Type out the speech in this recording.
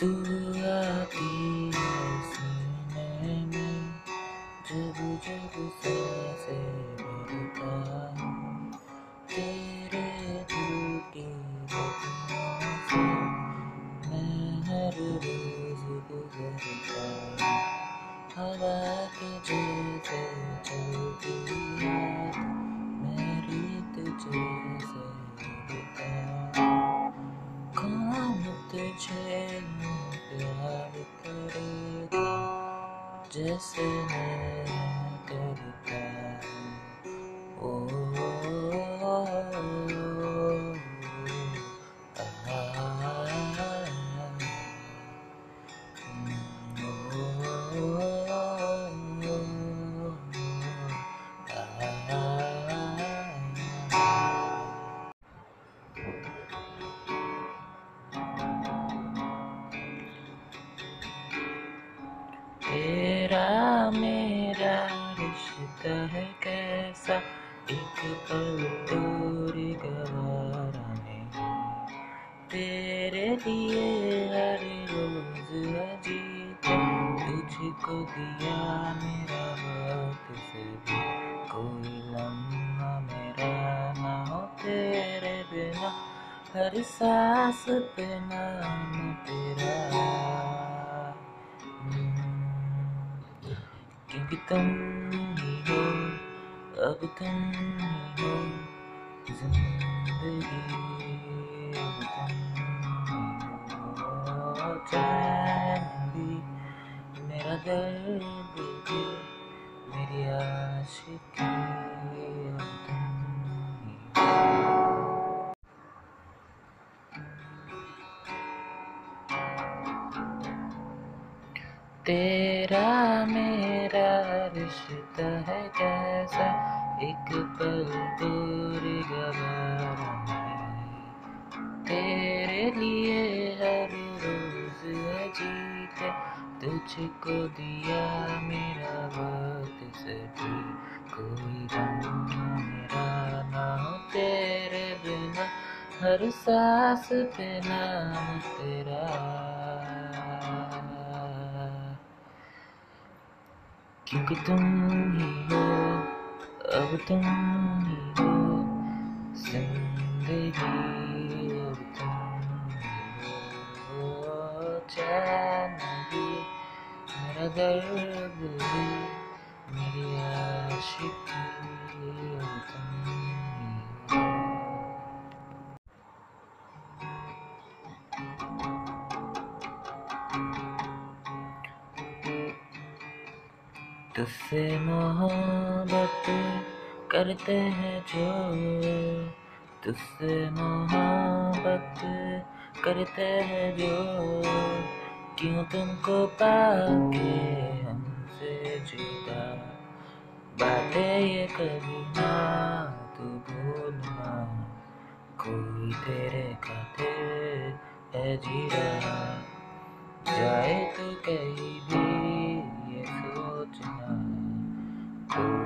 तू आती है सीने में, जब जब साँसें भरता हूँ तेरे दिल की से मैं हर रोज गुजरता हवा के जैसे चलती याद मेरी तुझे जैसे मैं करता हूँ तेरा मेरा रिश्ता है कैसा? एक पल दूरी गवारा नहीं तेरे लिए हर रोज अजीब तुझको दिया मेरा हाथ से भी। कोई लम्हा मेरा ना हो तेरे बिना। हर सांस पे नाम तेरा। क्योंकि तुम ही हो, अब तुम ही हो, ज़िंदगी चैन भी मेरा दर्द मेरी आशिकी तेरा मेरा रिश्ता है कैसा? एक पल दूर गवारा तेरे लिए हर रोज अजीत तुझको दिया मेरा वक्त से भी कोई मेरा ना तेरे बिना। हर सांस पे नाम क्योंकि तुम ही हो, अब तुम ही हो, ज़िंदगी अब चैन भी, मेरा दर्द भी, मेरी तुझसे मोहब्बत करते हैं जो तुझसे मोहब्बत करते हैं जो। क्यों तुमको पाके हमसे जुदा? बातें ये कभी ना, तू भूलना। कोई तेरे खातिर है जी रहा जाए तो कहीं भी कोई